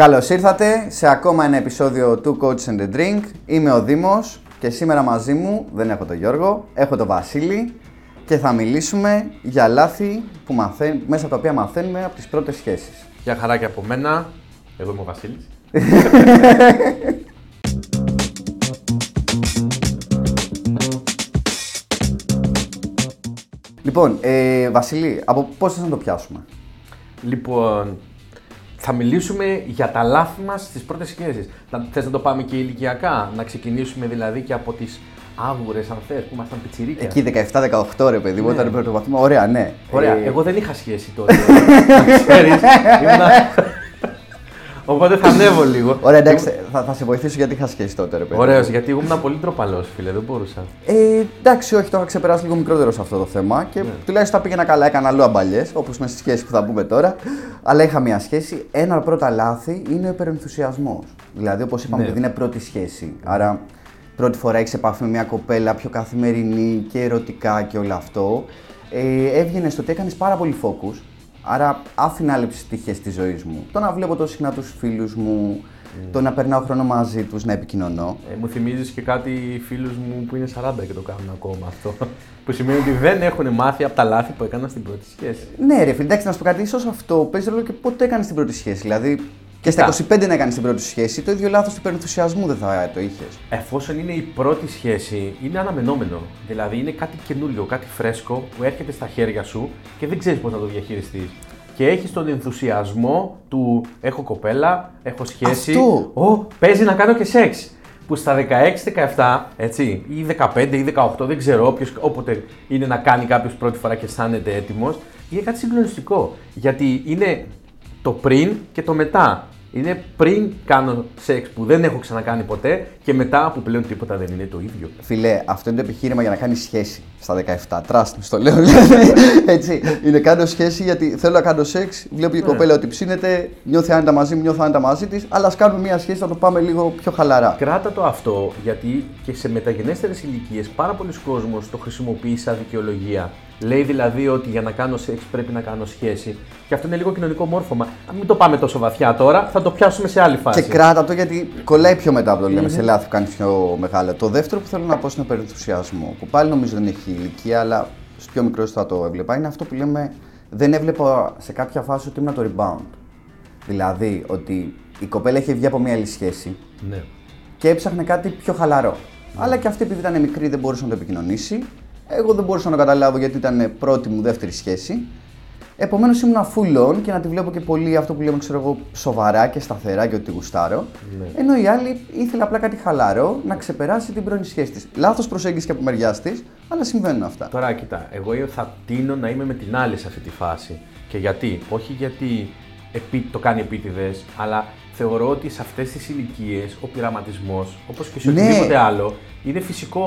Καλώς ήρθατε σε ακόμα ένα επεισόδιο του Coach and the Drink. Είμαι ο Δήμος και σήμερα μαζί μου δεν έχω τον Γιώργο, έχω τον Βασίλη και θα μιλήσουμε για λάθη που μαθαίν, μέσα από τα οποία μαθαίνουμε από τις πρώτες σχέσεις. Για χαρά και από μένα. Εγώ είμαι ο Βασίλης. Λοιπόν, ε, Βασίλη, από πώς θες να το πιάσουμε; λοιπόν, θα μιλήσουμε για τα λάθη μας στις πρώτες σχέσεις. Να, θες να το πάμε και ηλικιακά, να ξεκινήσουμε δηλαδή και από τις άγουρες, αν θες, που ήμασταν πιτσιρίκια. Εκεί 17-18 ρε παιδί μου, Ναι. όταν πρώτο βαθμό. Ωραία, ναι. Ωραία, Ε, εγώ δεν είχα σχέση τότε. να ξέρεις. Ήμουνα- Οπότε θα ανέβω λίγο. Ωραία, εντάξει, θα, θα σε βοηθήσω γιατί είχα σχέση τότε, ρε παιδί. Ωραίος, γιατί εγώ ήμουν πολύ τροπαλός, φίλε, δεν μπορούσα. Ε, εντάξει, όχι, το είχα ξεπεράσει λίγο μικρότερο σε αυτό το θέμα και Ναι. τουλάχιστον τα πήγαινα καλά. Έκανα αλλού αμπαλιές, όπως με στη σχέση που θα πούμε τώρα. Αλλά είχα μια σχέση. Ένα από τα πρώτα λάθη είναι ο υπερενθουσιασμός. Δηλαδή, όπως είπαμε, Ναι. επειδή είναι πρώτη σχέση. Άρα, πρώτη φορά έχεις επαφή με μια κοπέλα πιο καθημερινή και ερωτικά και όλο αυτό. Ε, έβγαινε στο ότι έκανες πάρα πολύ focus. Άρα, άφηνα άλλε τυχέ τη ζωή μου. Το να βλέπω τόσο συχνά τους φίλους μου, το να περνάω χρόνο μαζί τους, να επικοινωνώ. Ε, μου θυμίζεις και κάτι φίλους μου που είναι 40 και το κάνουν ακόμα αυτό. Που σημαίνει ότι δεν έχουν μάθει από τα λάθη που έκαναν στην πρώτη σχέση. Ναι, ρε φίλε, εντάξει, να σου πω κάτι, ίσως αυτό παίζει ρόλο και πότε έκανε την πρώτη σχέση. Δηλαδή, και στα Κοίτα. 25 να έκανες την πρώτη σχέση, το ίδιο λάθος του υπερενθουσιασμού δεν θα το είχες. Εφόσον είναι η πρώτη σχέση, είναι αναμενόμενο. Δηλαδή είναι κάτι καινούριο, κάτι φρέσκο που έρχεται στα χέρια σου και δεν ξέρεις πώς να το διαχειριστείς. Και έχεις τον ενθουσιασμό του έχω κοπέλα, έχω σχέση. Αυτό. Ω, παίζει να κάνω και σεξ. Που στα 16-17, έτσι, ή 15 ή 18, δεν ξέρω, όποιος, όποτε είναι να κάνει κάποιος πρώτη φορά και αισθάνεται έτοιμος, είναι κάτι συγκλονιστικό. Γιατί είναι το πριν και το μετά. Είναι πριν κάνω σεξ που δεν έχω ξανακάνει ποτέ και μετά που πλέον τίποτα δεν είναι το ίδιο. Φιλέ, αυτό είναι το επιχείρημα για να κάνεις σχέση στα 17. Trust me, στο λέω. δηλαδή, Έτσι. Είναι κάνω σχέση γιατί θέλω να κάνω σεξ, βλέπω η κοπέλα ότι ψήνεται, νιώθει άνετα μαζί μου, νιώθω άνετα μαζί της, αλλά ας κάνουμε μια σχέση να το πάμε λίγο πιο χαλαρά. Κράτα το αυτό γιατί και σε μεταγενέστερες ηλικίες πάρα πολλοί κόσμος το χρησιμοποιεί σαν δικαιολογία. Λέει δηλαδή ότι για να κάνω σεξ πρέπει να κάνω σχέση. Και αυτό είναι λίγο κοινωνικό μόρφωμα. Α, Μην το πάμε τόσο βαθιά τώρα, θα το πιάσουμε σε άλλη φάση. Και κράτα το γιατί κολλάει πιο μετά από το λέμε σε λάθη που κάνει πιο μεγάλο. Το δεύτερο που θέλω να πω είναι ο υπερενθουσιασμό. Που πάλι νομίζω δεν έχει ηλικία, αλλά στου πιο μικρού θα το έβλεπα. Είναι αυτό που λέμε δεν έβλεπα σε κάποια φάση ότι ήμουν το rebound. Δηλαδή ότι η κοπέλα είχε βγει από μια άλλη σχέση Ναι. και έψαχνε κάτι πιο χαλαρό. Αλλά και αυτή επειδή ήταν μικρή δεν μπορούσε να το επικοινωνήσει. Εγώ δεν μπορούσα να το καταλάβω γιατί ήταν πρώτη μου δεύτερη σχέση. Επομένως ήμουν full on και να τη βλέπω και πολύ αυτό που λέμε ξέρω εγώ, σοβαρά και σταθερά και ότι γουστάρω. Ναι. Ενώ η άλλη ήθελε απλά κάτι χαλαρό να ξεπεράσει την πρώην σχέση της. Λάθος προσέγγιση και από μεριά της, αλλά συμβαίνουν αυτά. Τώρα κοίτα, εγώ θα τίνω να είμαι με την άλλη σε αυτή τη φάση. Και γιατί, όχι γιατί επί, το κάνει επίτηδες, αλλά θεωρώ ότι σε αυτές τις ηλικίες ο πειραματισμός, όπως και σε Ναι. οτιδήποτε άλλο, είναι φυσικό.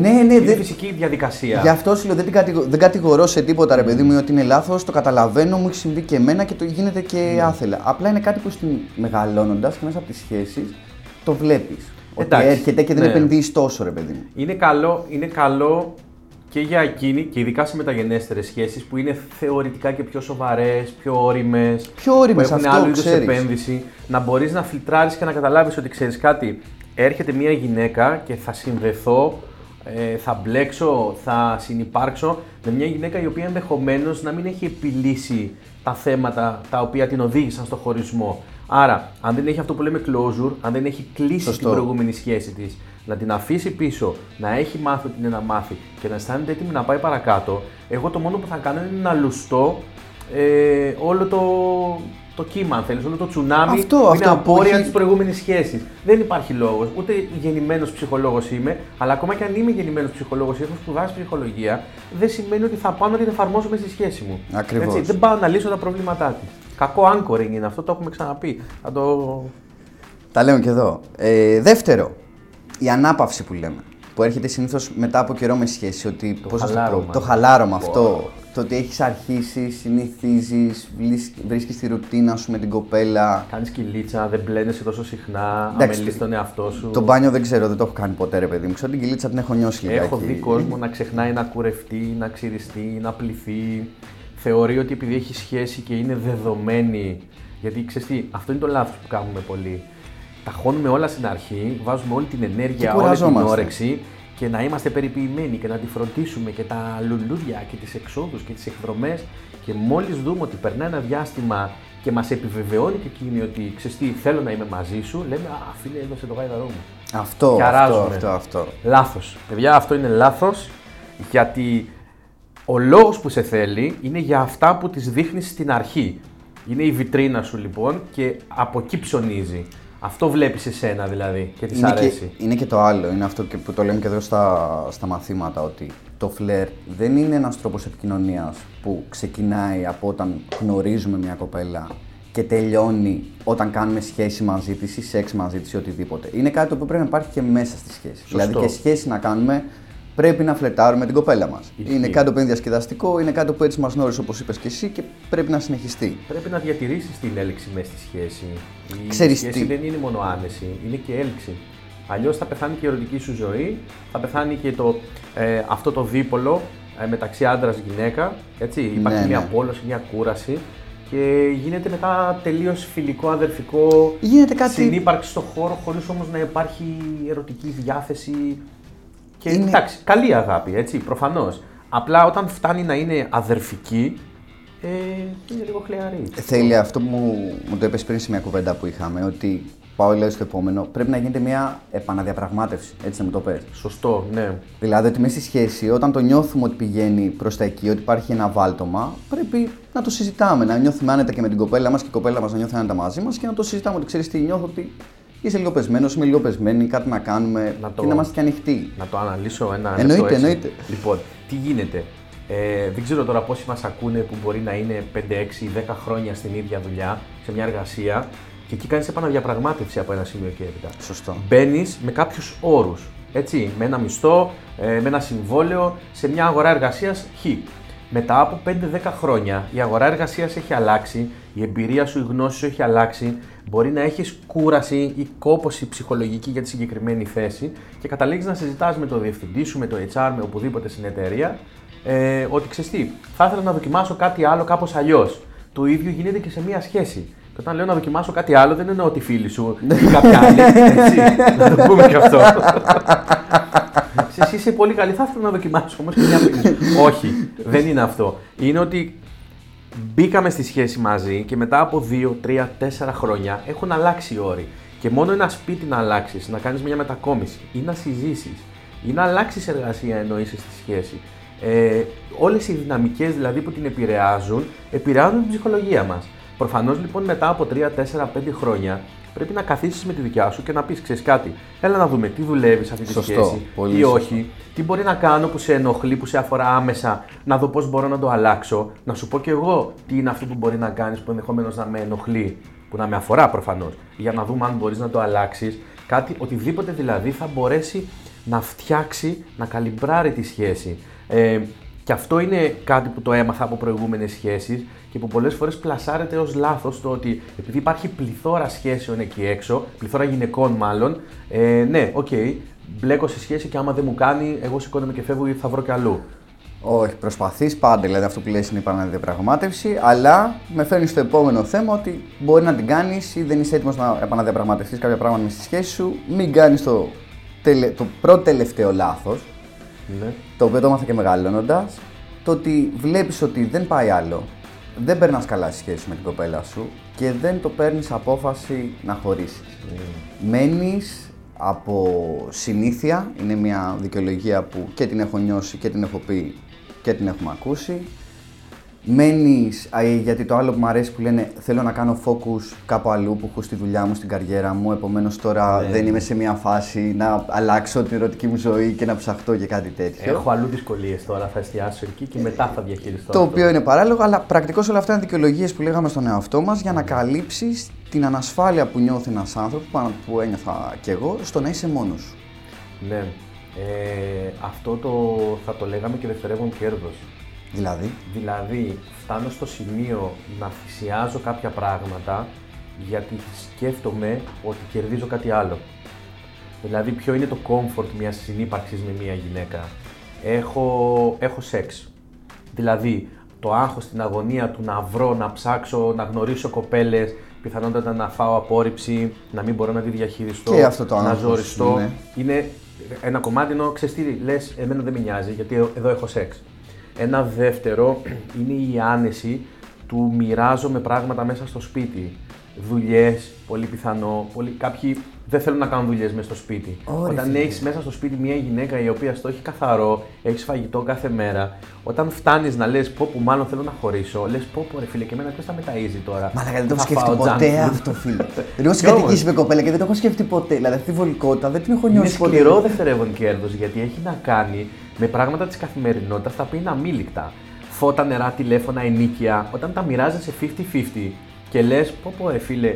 Ναι, ναι, είναι δεν- φυσική διαδικασία. Γι' αυτό σου λέω δεν, την κατηγο- δεν κατηγορώ σε τίποτα, ρε παιδί μου, ότι είναι λάθος, το καταλαβαίνω, μου έχει συμβεί και εμένα και το γίνεται και Ναι. άθελα. Απλά είναι κάτι που στην μεγαλώνοντας και μέσα από τις σχέσεις το βλέπεις. Ότι Εντάξει, έρχεται και δεν ναι. επενδύεις τόσο, ρε παιδί μου. Είναι καλό, είναι καλό και για εκείνη και ειδικά σε μεταγενέστερες σχέσεις που είναι θεωρητικά και πιο σοβαρές, πιο όριμες. Πιο ώριμες, που έχουν αυτό άλλο είδους ξέρεις. επένδυση. Να μπορείς να φιλτράρεις και να καταλάβεις ότι ξέρεις κάτι. Έρχεται μια γυναίκα και θα συνδεθώ, ε, θα μπλέξω, θα συνυπάρξω με μια γυναίκα η οποία ενδεχομένως να μην έχει επιλύσει τα θέματα τα οποία την οδήγησαν στο χωρισμό. Άρα, αν δεν έχει αυτό που λέμε closure, αν δεν έχει κλείσει Σωστό. την προηγούμενη σχέση της, να την αφήσει πίσω, να έχει μάθει ότι είναι να μάθει και να αισθάνεται έτοιμη να πάει παρακάτω, εγώ το μόνο που θα κάνω είναι να λουστώ ε, όλο το, το κύμα, αν θέλεις, όλο το τσουνάμι Αυτό, που αυτό είναι που απόρρια έχει- της προηγούμενης σχέσης. Δεν υπάρχει λόγος. Ούτε γεννημένος ψυχολόγος είμαι, αλλά ακόμα και αν είμαι γεννημένος ψυχολόγος ή έχω σπουδάσει ψυχολογία, δεν σημαίνει ότι θα πάω να την εφαρμόσω μέσα στη σχέση μου. Ακριβώς. Έτσι, δεν πάω να λύσω τα προβλήματά της. Κακό anchoring είναι αυτό, το έχουμε ξαναπεί. Θα το. Τα λέμε και εδώ. Ε, δεύτερο, η ανάπαυση που λέμε. Που έρχεται συνήθως μετά από καιρό με σχέση. Ότι, Το πώς να σου χαλάρωμα. πω, το χαλάρωμα αυτό. Το ότι έχεις αρχίσει, συνηθίζεις, βρίσκεις τη ρουτίνα σου με την κοπέλα. Κάνεις κυλίτσα, δεν μπλένεσαι τόσο συχνά, Εντάξει, αμελείς τον εαυτό σου. Το μπάνιο δεν ξέρω, δεν το έχω κάνει ποτέ, ρε παιδί μου. Ξέρω την κυλίτσα την έχω νιώσει λιγάκι. Έχω δει κόσμο να ξεχνάει να κουρευτεί, να ξυριστεί, να πληθεί. Θεωρεί ότι επειδή έχει σχέση και είναι δεδομένη Γιατί ξέρεις τι, αυτό είναι το λάθος που κάνουμε πολύ. Τα χώνουμε όλα στην αρχή, βάζουμε όλη την ενέργεια, όλη την κουραζόμαστε. όρεξη και να είμαστε περιποιημένοι και να τη φροντίσουμε και τα λουλούδια και τις εξόδους και τις εκδρομές και μόλις δούμε ότι περνάει ένα διάστημα και μας επιβεβαιώνει και εκείνη ότι ξέρεις τι, θέλω να είμαι μαζί σου, λέμε «Α, φίλε, έδωσε το γάιδαρό μου». Αυτό, Και αυτό, αράζουμε. αυτό, αυτό. Λάθος. Παιδιά, αυτό είναι λάθος γιατί ο λόγος που σε θέλει είναι για αυτά που της δείχνεις στην αρχή. Είναι η βιτρίνα σου λοιπόν και από εκεί ψωνίζει. Αυτό βλέπεις εσένα δηλαδή και της Είναι και, αρέσει. είναι και το άλλο, είναι αυτό και που το λέμε και εδώ στα, στα μαθήματα, ότι το φλερ δεν είναι ένας τρόπος επικοινωνίας που ξεκινάει από όταν γνωρίζουμε μια κοπέλα και τελειώνει όταν κάνουμε σχέση μαζί της ή σεξ μαζί της ή οτιδήποτε. Είναι κάτι το οποίο πρέπει να υπάρχει και μέσα στη σχέση. Δηλαδή και σχέση να κάνουμε πρέπει να φλετάρουμε την κοπέλα μας. Ισχύει. Είναι κάτι που είναι διασκεδαστικό, είναι κάτι που έτσι μας γνώρισε όπως είπες και εσύ και πρέπει να συνεχιστεί. Πρέπει να διατηρήσεις την έλξη μέσα στη σχέση. Η Ξέρεις σχέση τι. δεν είναι μόνο άνεση, είναι και έλξη. Αλλιώς θα πεθάνει και η ερωτική σου ζωή, θα πεθάνει και το, ε, αυτό το δίπολο ε, μεταξύ άντρα-γυναίκα. Έτσι. Υπάρχει Ναι, μια ναι. απόλωση, μια κούραση και γίνεται μετά τελείως φιλικό, αδερφικό. Γίνεται κάτι- Συνύπαρξη στο χώρο χωρίς όμως να υπάρχει ερωτική διάθεση. Και Είναι- εντάξει, καλή αγάπη, έτσι, προφανώς. Απλά όταν φτάνει να είναι αδερφική, ε, είναι λίγο χλιαρή. Θέλει αυτό που μου, μου το έπεσε πριν σε μια κουβέντα που είχαμε, ότι πάω λέω στο επόμενο, πρέπει να γίνεται μια επαναδιαπραγμάτευση. Έτσι να μου το πες. Σωστό, ναι. Δηλαδή ότι μέσα στη σχέση, όταν το νιώθουμε ότι πηγαίνει προς τα εκεί, ότι υπάρχει ένα βάλτομα, πρέπει να το συζητάμε. Να νιώθουμε άνετα και με την κοπέλα μας και η κοπέλα μας να νιώθει άνετα μαζί μας και να το συζητάμε. Ότι ξέρεις τι, νιώθω ότι είσαι λίγο πεσμένος, είμαι λίγο πεσμένη, κάτι να κάνουμε Να το- και να είμαστε και ανοιχτοί. Να το αναλύσω ένα Εννοείται, λεπτό έτσι. εννοείται. Λοιπόν, τι γίνεται; Ε, δεν ξέρω τώρα πόσοι μας ακούνε που μπορεί να είναι 5, 6, 10 χρόνια στην ίδια δουλειά, σε μια εργασία και εκεί κάνεις επαναδιαπραγμάτευση από ένα σημείο και έπειτα. Σωστό. Μπαίνεις με κάποιους όρους. Έτσι, με ένα μισθό, ε, με ένα συμβόλαιο σε μια αγορά εργασίας χ. Μετά από 5-10 χρόνια η αγορά εργασίας έχει αλλάξει, η εμπειρία σου, η γνώση σου έχει αλλάξει, μπορεί να έχεις κούραση ή κόποση ψυχολογική για τη συγκεκριμένη θέση και καταλήγεις να συζητάς με το διευθυντή σου, με το HR, με οπουδήποτε στην εταιρεία, ε, ότι ξέρεις τι, θα ήθελα να δοκιμάσω κάτι άλλο κάπως αλλιώς. Το ίδιο γίνεται και σε μια σχέση. Και όταν λέω να δοκιμάσω κάτι άλλο, δεν εννοώ τη φίλη σου ή κάποια άλλη. Έτσι, να το πούμε και αυτό. Εσύ είσαι πολύ καλή, θα ήθελα να δοκιμάσω όμως και μια φίλη σου. Όχι, δεν είναι αυτό. Είναι ότι μπήκαμε στη σχέση μαζί και μετά από 2, 3, 4 χρόνια έχουν αλλάξει οι όροι. Και μόνο ένα σπίτι να αλλάξεις, να κάνεις μια μετακόμιση ή να συζήσεις ή να αλλάξεις εργασία ενώ είσαι στη σχέση. Ε, Όλες οι δυναμικές δηλαδή που την επηρεάζουν, επηρεάζουν την ψυχολογία μας. Προφανώς λοιπόν μετά από 3, 4, 5 χρόνια πρέπει να καθίσεις με τη δικιά σου και να πεις: Ξέρεις κάτι, έλα να δούμε τι δουλεύεις σε αυτή τη Σωστό, σχέση πολύ ή σωστό. όχι, τι μπορεί να κάνω που σε ενοχλεί, που σε αφορά άμεσα, να δω πώς μπορώ να το αλλάξω, να σου πω κι εγώ τι είναι αυτό που μπορεί να κάνεις που ενδεχομένως να με ενοχλεί, που να με αφορά προφανώς, για να δούμε αν μπορείς να το αλλάξεις. Κάτι, οτιδήποτε δηλαδή θα μπορέσει να φτιάξει, να καλιμπράρει τη σχέση. Ε, και αυτό είναι κάτι που το έμαθα από προηγούμενες σχέσεις και που πολλές φορές πλασάρεται ως λάθος το ότι επειδή υπάρχει πληθώρα σχέσεων εκεί έξω, πληθώρα γυναικών μάλλον, ε, ναι, οκ, μπλέκω σε σχέση και άμα δεν μου κάνει, εγώ σηκώνομαι και φεύγω ή θα βρω κι αλλού. Όχι, προσπαθείς πάντα, δηλαδή αυτό που λες είναι η επαναδιαπραγμάτευση, αλλά με φέρνεις στο επόμενο θέμα ότι μπορεί να την κάνεις ή δεν είσαι έτοιμος να επαναδιαπραγματευτείς κάποια πράγματα με στη σχέση σου. Μην κάνεις το, τελε, το πρώτο τελευταίο λάθος, Ναι. το οποίο το έμαθα και μεγαλώνοντας, το ότι βλέπεις ότι δεν πάει άλλο, δεν περνάς καλά στη σχέση με την κοπέλα σου και δεν το παίρνεις απόφαση να χωρίσεις. Μένεις από συνήθεια, είναι μια δικαιολογία που και την έχω νιώσει και την έχω πει και την έχουμε ακούσει. Μένεις, γιατί το άλλο που μου αρέσει που λένε θέλω να κάνω focus κάπου αλλού που έχω στη δουλειά μου, στην καριέρα μου. Επομένως τώρα Ναι. δεν είμαι σε μια φάση να αλλάξω την ερωτική μου ζωή και να ψαχτώ για κάτι τέτοιο. Έχω αλλού δυσκολίες τώρα, θα εστιάσω εκεί και μετά θα διαχειριστώ. Το αυτό. οποίο είναι παράλογο, αλλά πρακτικώς όλα αυτά είναι δικαιολογίες που λέγαμε στον εαυτό μας για να καλύψεις την ανασφάλεια που νιώθει ένας άνθρωπος, που- που ένιωθα κι εγώ, στο να είσαι μόνος σου. Ναι. Ε, αυτό το, θα το λέγαμε και δευτερεύον κέρδος. Δηλαδή, Δηλαδή, φτάνω στο σημείο να θυσιάζω κάποια πράγματα γιατί σκέφτομαι ότι κερδίζω κάτι άλλο. Δηλαδή, ποιο είναι το comfort μιας συνύπαρξης με μια γυναίκα; Έχω, έχω σεξ. Δηλαδή, το άγχος, την αγωνία του να βρω, να ψάξω, να γνωρίσω κοπέλες πιθανότατα να φάω απόρριψη, να μην μπορώ να τη διαχειριστώ, Και αυτό το να άγχος, ζοριστώ. ναι. Είναι ένα κομμάτι ενώ ξέρεις τι λες, εμένα δεν με νοιάζει γιατί εδώ έχω σεξ. Ένα δεύτερο είναι η άνεση του μοιράζομαι πράγματα μέσα στο σπίτι. Δουλειές, πολύ πιθανό. Πολύ... Κάποιοι δεν θέλουν να κάνουν δουλειές μέσα στο σπίτι. Ωραία, Όταν φίλε. έχεις μέσα στο σπίτι μια γυναίκα η οποία στο έχει καθαρό, έχεις φαγητό κάθε μέρα, όταν φτάνεις να λες πω που μάλλον θέλω να χωρίσω, λες πω πω ρε φίλε και εμένα ποιος θα με ταΐζει τώρα. Μαλάκα δεν το έχω Θα σκεφτεί φάω junk ποτέ food. αυτό, φίλε. Δεν έχω Κι συγκατοικήσει όμως. με κοπέλα και δεν το έχω σκεφτεί ποτέ. Δηλαδή αυτή η βολικότητα δεν την έχω Είναι νιώσει ποτέ. σκληρό δευτερεύον κέρδος γιατί έχει να κάνει με πράγματα της καθημερινότητας τα οποία είναι αμήλικτα. Φώτα, νερά, τηλέφωνα, ενίκεια. Όταν τα μοιράζεσαι 50-50 και λες, πω πω ρε φίλε,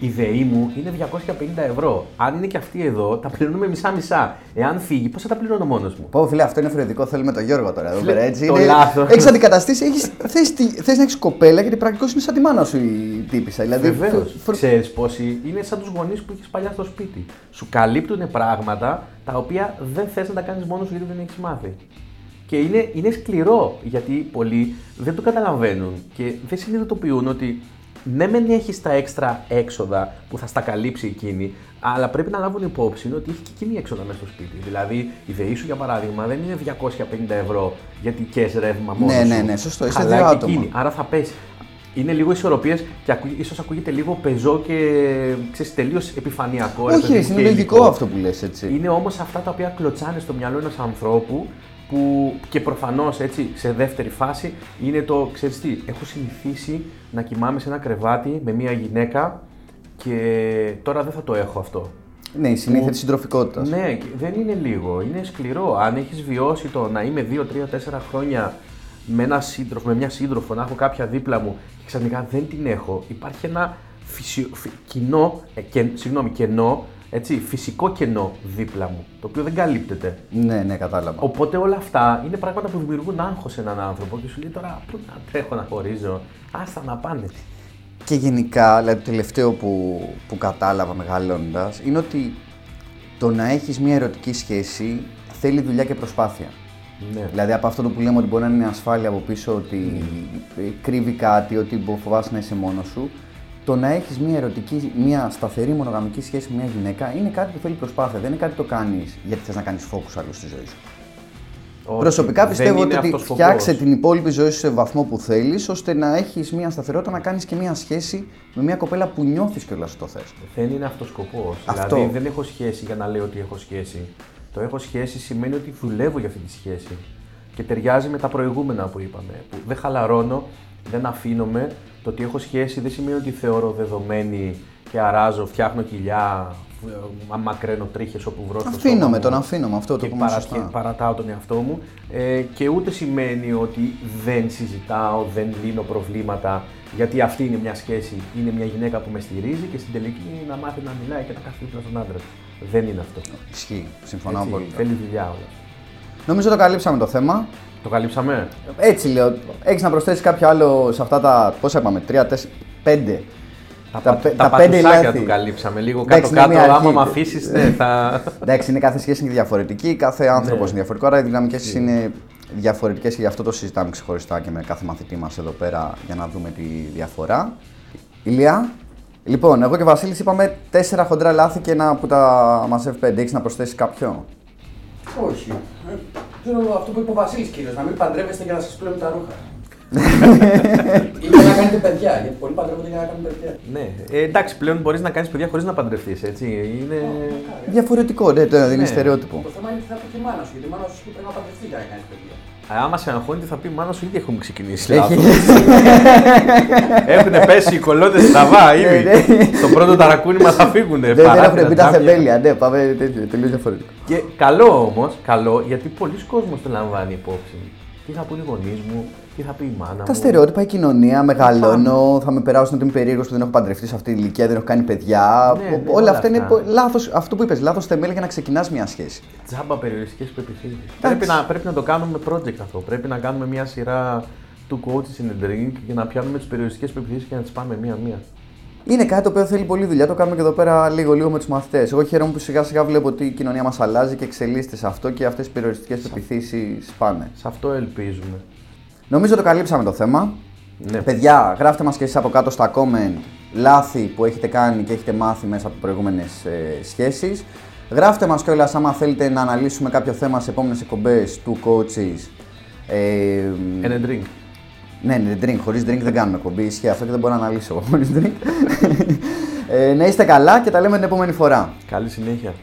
η ΔΕΗ μου είναι 250 ευρώ. Αν είναι και αυτή εδώ, τα πληρώνουμε μισά-μισά. Εάν φύγει, πώς θα τα πληρώνω μόνος μου; Πω, φίλε, αυτό είναι θεωρητικό. Θέλουμε τον Γιώργο τώρα εδώ Φίλε, πέρα. Έτσι. το λάθος. Έχεις αντικαταστήσει, έχεις, θες, τη- θες να έχεις κοπέλα γιατί πρακτικώ είναι σαν τη μάνα σου η τύπησα. Δηλαδή, Βεβαίως. φ- φ- Ξέρει πόσοι είναι σαν τους γονείς που έχει παλιά στο σπίτι. Σου καλύπτουν πράγματα τα οποία δεν θες να τα κάνεις μόνος σου γιατί δεν έχεις μάθει. Και είναι, είναι σκληρό γιατί πολλοί δεν το καταλαβαίνουν και δεν συνειδητοποιούν ότι ναι, μεν έχει τα έξτρα έξοδα που θα στα καλύψει εκείνη, αλλά πρέπει να λάβουν υπόψη ότι έχει και εκείνη έξοδα μέσα στο σπίτι. Δηλαδή, η ΔΕΗ σου για παράδειγμα δεν είναι 250 ευρώ γιατί καίς ρεύμα μόνο. Ναι, σου. ναι, ναι, σωστό. Είσαι Αλλά δύο και άτομα. εκείνη. Άρα θα πέσει. Είναι λίγο ισορροπίες και ακού, ίσως ακούγεται λίγο πεζό και ξέρεις, τελείως επιφανειακό. ρε Όχι, παιδί ρε, μου, είναι και λογικό υλικό. αυτό που λες έτσι. Είναι όμως αυτά τα οποία κλωτσάνε στο μυαλό ενός ανθρώπου που και προφανώς έτσι σε δεύτερη φάση είναι το ξέρεις τι, έχω συνηθίσει να κοιμάμαι σε ένα κρεβάτι με μια γυναίκα και τώρα δεν θα το έχω αυτό. Ναι, η συνήθεια της συντροφικότητας. Ναι, και δεν είναι λίγο, είναι σκληρό. Αν έχεις βιώσει το να είμαι 2, 3, 4 χρόνια με, ένα σύντροφο, με μια σύντροφο, να έχω κάποια δίπλα μου και ξαφνικά δεν την έχω, υπάρχει ένα φυσιο... φυ- κοινό, ε, και, συγγνώμη, κενό, έτσι, φυσικό κενό δίπλα μου, το οποίο δεν καλύπτεται. Ναι, ναι, κατάλαβα. Οπότε όλα αυτά είναι πράγματα που δημιουργούν άγχος σε έναν άνθρωπο και σου λέει τώρα πού να τρέχω να χωρίζω, άστα να πάνε. Και γενικά, δηλαδή το τελευταίο που, που κατάλαβα μεγαλώνοντα είναι ότι το να έχεις μια ερωτική σχέση θέλει δουλειά και προσπάθεια. Ναι. Δηλαδή από αυτό το που λέμε ότι μπορεί να είναι ασφάλεια από πίσω, ότι ε, κρύβει κάτι, ότι μπο- φοβάσαι να είσαι μόνος σου. Το να έχεις μια ερωτική, μια σταθερή μονογαμική σχέση με μια γυναίκα είναι κάτι που θέλει προσπάθεια. Δεν είναι κάτι που το κάνεις γιατί θες να κάνεις focus άλλο στη ζωή σου. Όχι, Προσωπικά δεν πιστεύω είναι ότι αυτός σκοπός. φτιάξε την υπόλοιπη ζωή σου σε βαθμό που θέλεις, ώστε να έχεις μια σταθερότητα να κάνεις και μια σχέση με μια κοπέλα που νιώθεις κιόλας ότι το θες. Δεν είναι αυτός σκοπός. Αυτό. Δηλαδή δεν έχω σχέση για να λέω ότι έχω σχέση. Το έχω σχέση σημαίνει ότι δουλεύω για αυτή τη σχέση. Και ταιριάζει με τα προηγούμενα που είπαμε. Που δεν χαλαρώνω, δεν αφήνομαι. Το ότι έχω σχέση δεν σημαίνει ότι θεωρώ δεδομένη και αράζω, φτιάχνω κοιλιά, ε, μακραίνω τρίχες όπου βρω στο Αφήνομαι, σώμα μου τον αφήνομαι, αυτό το και πούμε παρα- σωστά. και παρατάω τον εαυτό μου. Ε, και ούτε σημαίνει ότι δεν συζητάω, δεν λύνω προβλήματα, γιατί αυτή είναι μια σχέση, είναι μια γυναίκα που με στηρίζει και στην τελική να μάθει να μιλάει και να κάθεται δίπλα στον άντρα του. Δεν είναι αυτό. Ισχύει, συμφωνώ Έτσι, πολύ. Θέλει δουλειά όλα. Νομίζω το καλύψαμε το θέμα. Το καλύψαμε; Έτσι λέω. Έχεις να προσθέσεις κάποιο άλλο σε αυτά τα. Πόσα είπαμε, 3, 4, 5. Τα, Τα τα, πε- τα, τα πέντε πατουσάκια λάθη. του καλύψαμε. Λίγο Εντάξει, είναι κάτω-κάτω, μια άμα αρχή. με αφήσεις, ναι, θα. Εντάξει, είναι κάθε σχέση είναι διαφορετική, κάθε άνθρωπος Ναι. είναι διαφορετικό. Άρα οι δυναμικές είναι διαφορετικές και γι' αυτό το συζητάμε ξεχωριστά και με κάθε μαθητή μας εδώ πέρα για να δούμε τη διαφορά. Ηλία. Λοιπόν, εγώ και ο Βασίλης είπαμε τέσσερα χοντρά λάθη και ένα που τα μαζεύει πέντε. Έχεις να προσθέσεις κάποιο; Όχι. Ε, Ξέρω αυτό που είπε ο Βασίλης κύριος, να μην παντρεύεστε για να σας πλένουν τα ρούχα. Ή για να κάνετε παιδιά, γιατί πολλοί παντρεύονται για να κάνουν παιδιά. ναι. Ε, εντάξει, πλέον μπορείς να κάνεις παιδιά χωρίς να παντρευτείς, έτσι. Είναι. Διαφορετικό, ναι, το είναι Ναι. στερεότυπο. Το θέμα είναι τι θα πει και η μάνα σου, γιατί η μάνα σου πρέπει να παντρευτεί για να κάνεις παιδιά. Ε, Άμα σε αγχώνει, τι θα πει η μάνα σου, ήδη έχουμε ξεκινήσει. Έχει- λάθος. Έχουν πέσει οι κολότες στραβά ήδη. Ναι, ναι. Το πρώτο ταρακούνι μας θα φύγουν. Δεν, δεν έχουν μπει τα θεμέλια, ναι, πάμε τέτοιο, τελείως διαφορετικό. Και καλό όμως, καλό γιατί πολλοί κόσμος το λαμβάνει υπόψη. Τι θα πούνε οι γονείς μου, τι θα πει η μάνα μου; Τα στερεότυπα, η κοινωνία, μεγαλώνω, θα με περάσουν ότι είμαι περίεργος που δεν έχω παντρευτεί σε αυτή τη ηλικία, δεν έχω κάνει παιδιά. Ναι, ναι, όλα, όλα αυτά είναι αυτά. λάθος. Αυτό που είπες, λάθος θεμέλια για να ξεκινάς μια σχέση. Τζάμπα περιοριστικέ πεπιθήσει. Πρέπει να, πρέπει να το κάνουμε project αυτό. Πρέπει να κάνουμε μια σειρά του coaches in the drink για να πιάνουμε τις περιοριστικέ πεπιθήσει και να τις πάμε μία-μία. Είναι κάτι το οποίο θέλει πολλή δουλειά. Το κάνουμε και εδώ πέρα λίγο-λίγο με τους μαθητές. Εγώ χαίρομαι που σιγά-σιγά βλέπω ότι η κοινωνία μας αλλάζει και εξελίσσεται σε αυτό και αυτές οι περιοριστικές πεπιθήσεις πάνε. Σε αυτό ελπίζουμε. Νομίζω το καλύψαμε το θέμα. Ναι. Παιδιά, γράφτε μας και εσείς από κάτω στα comment λάθη που έχετε κάνει και έχετε μάθει μέσα από προηγούμενες ε, σχέσεις. Γράφτε μας κιόλας άμα θέλετε να αναλύσουμε κάποιο θέμα σε επόμενες εκπομπές του coaches. Ε, Ένα drink. Ναι, ναι, drink. Χωρίς drink δεν κάνουμε εκπομπή. Ισχύει αυτό και δεν μπορώ να αναλύσω χωρίς drink. ε, να είστε καλά και τα λέμε την επόμενη φορά. Καλή συνέχεια.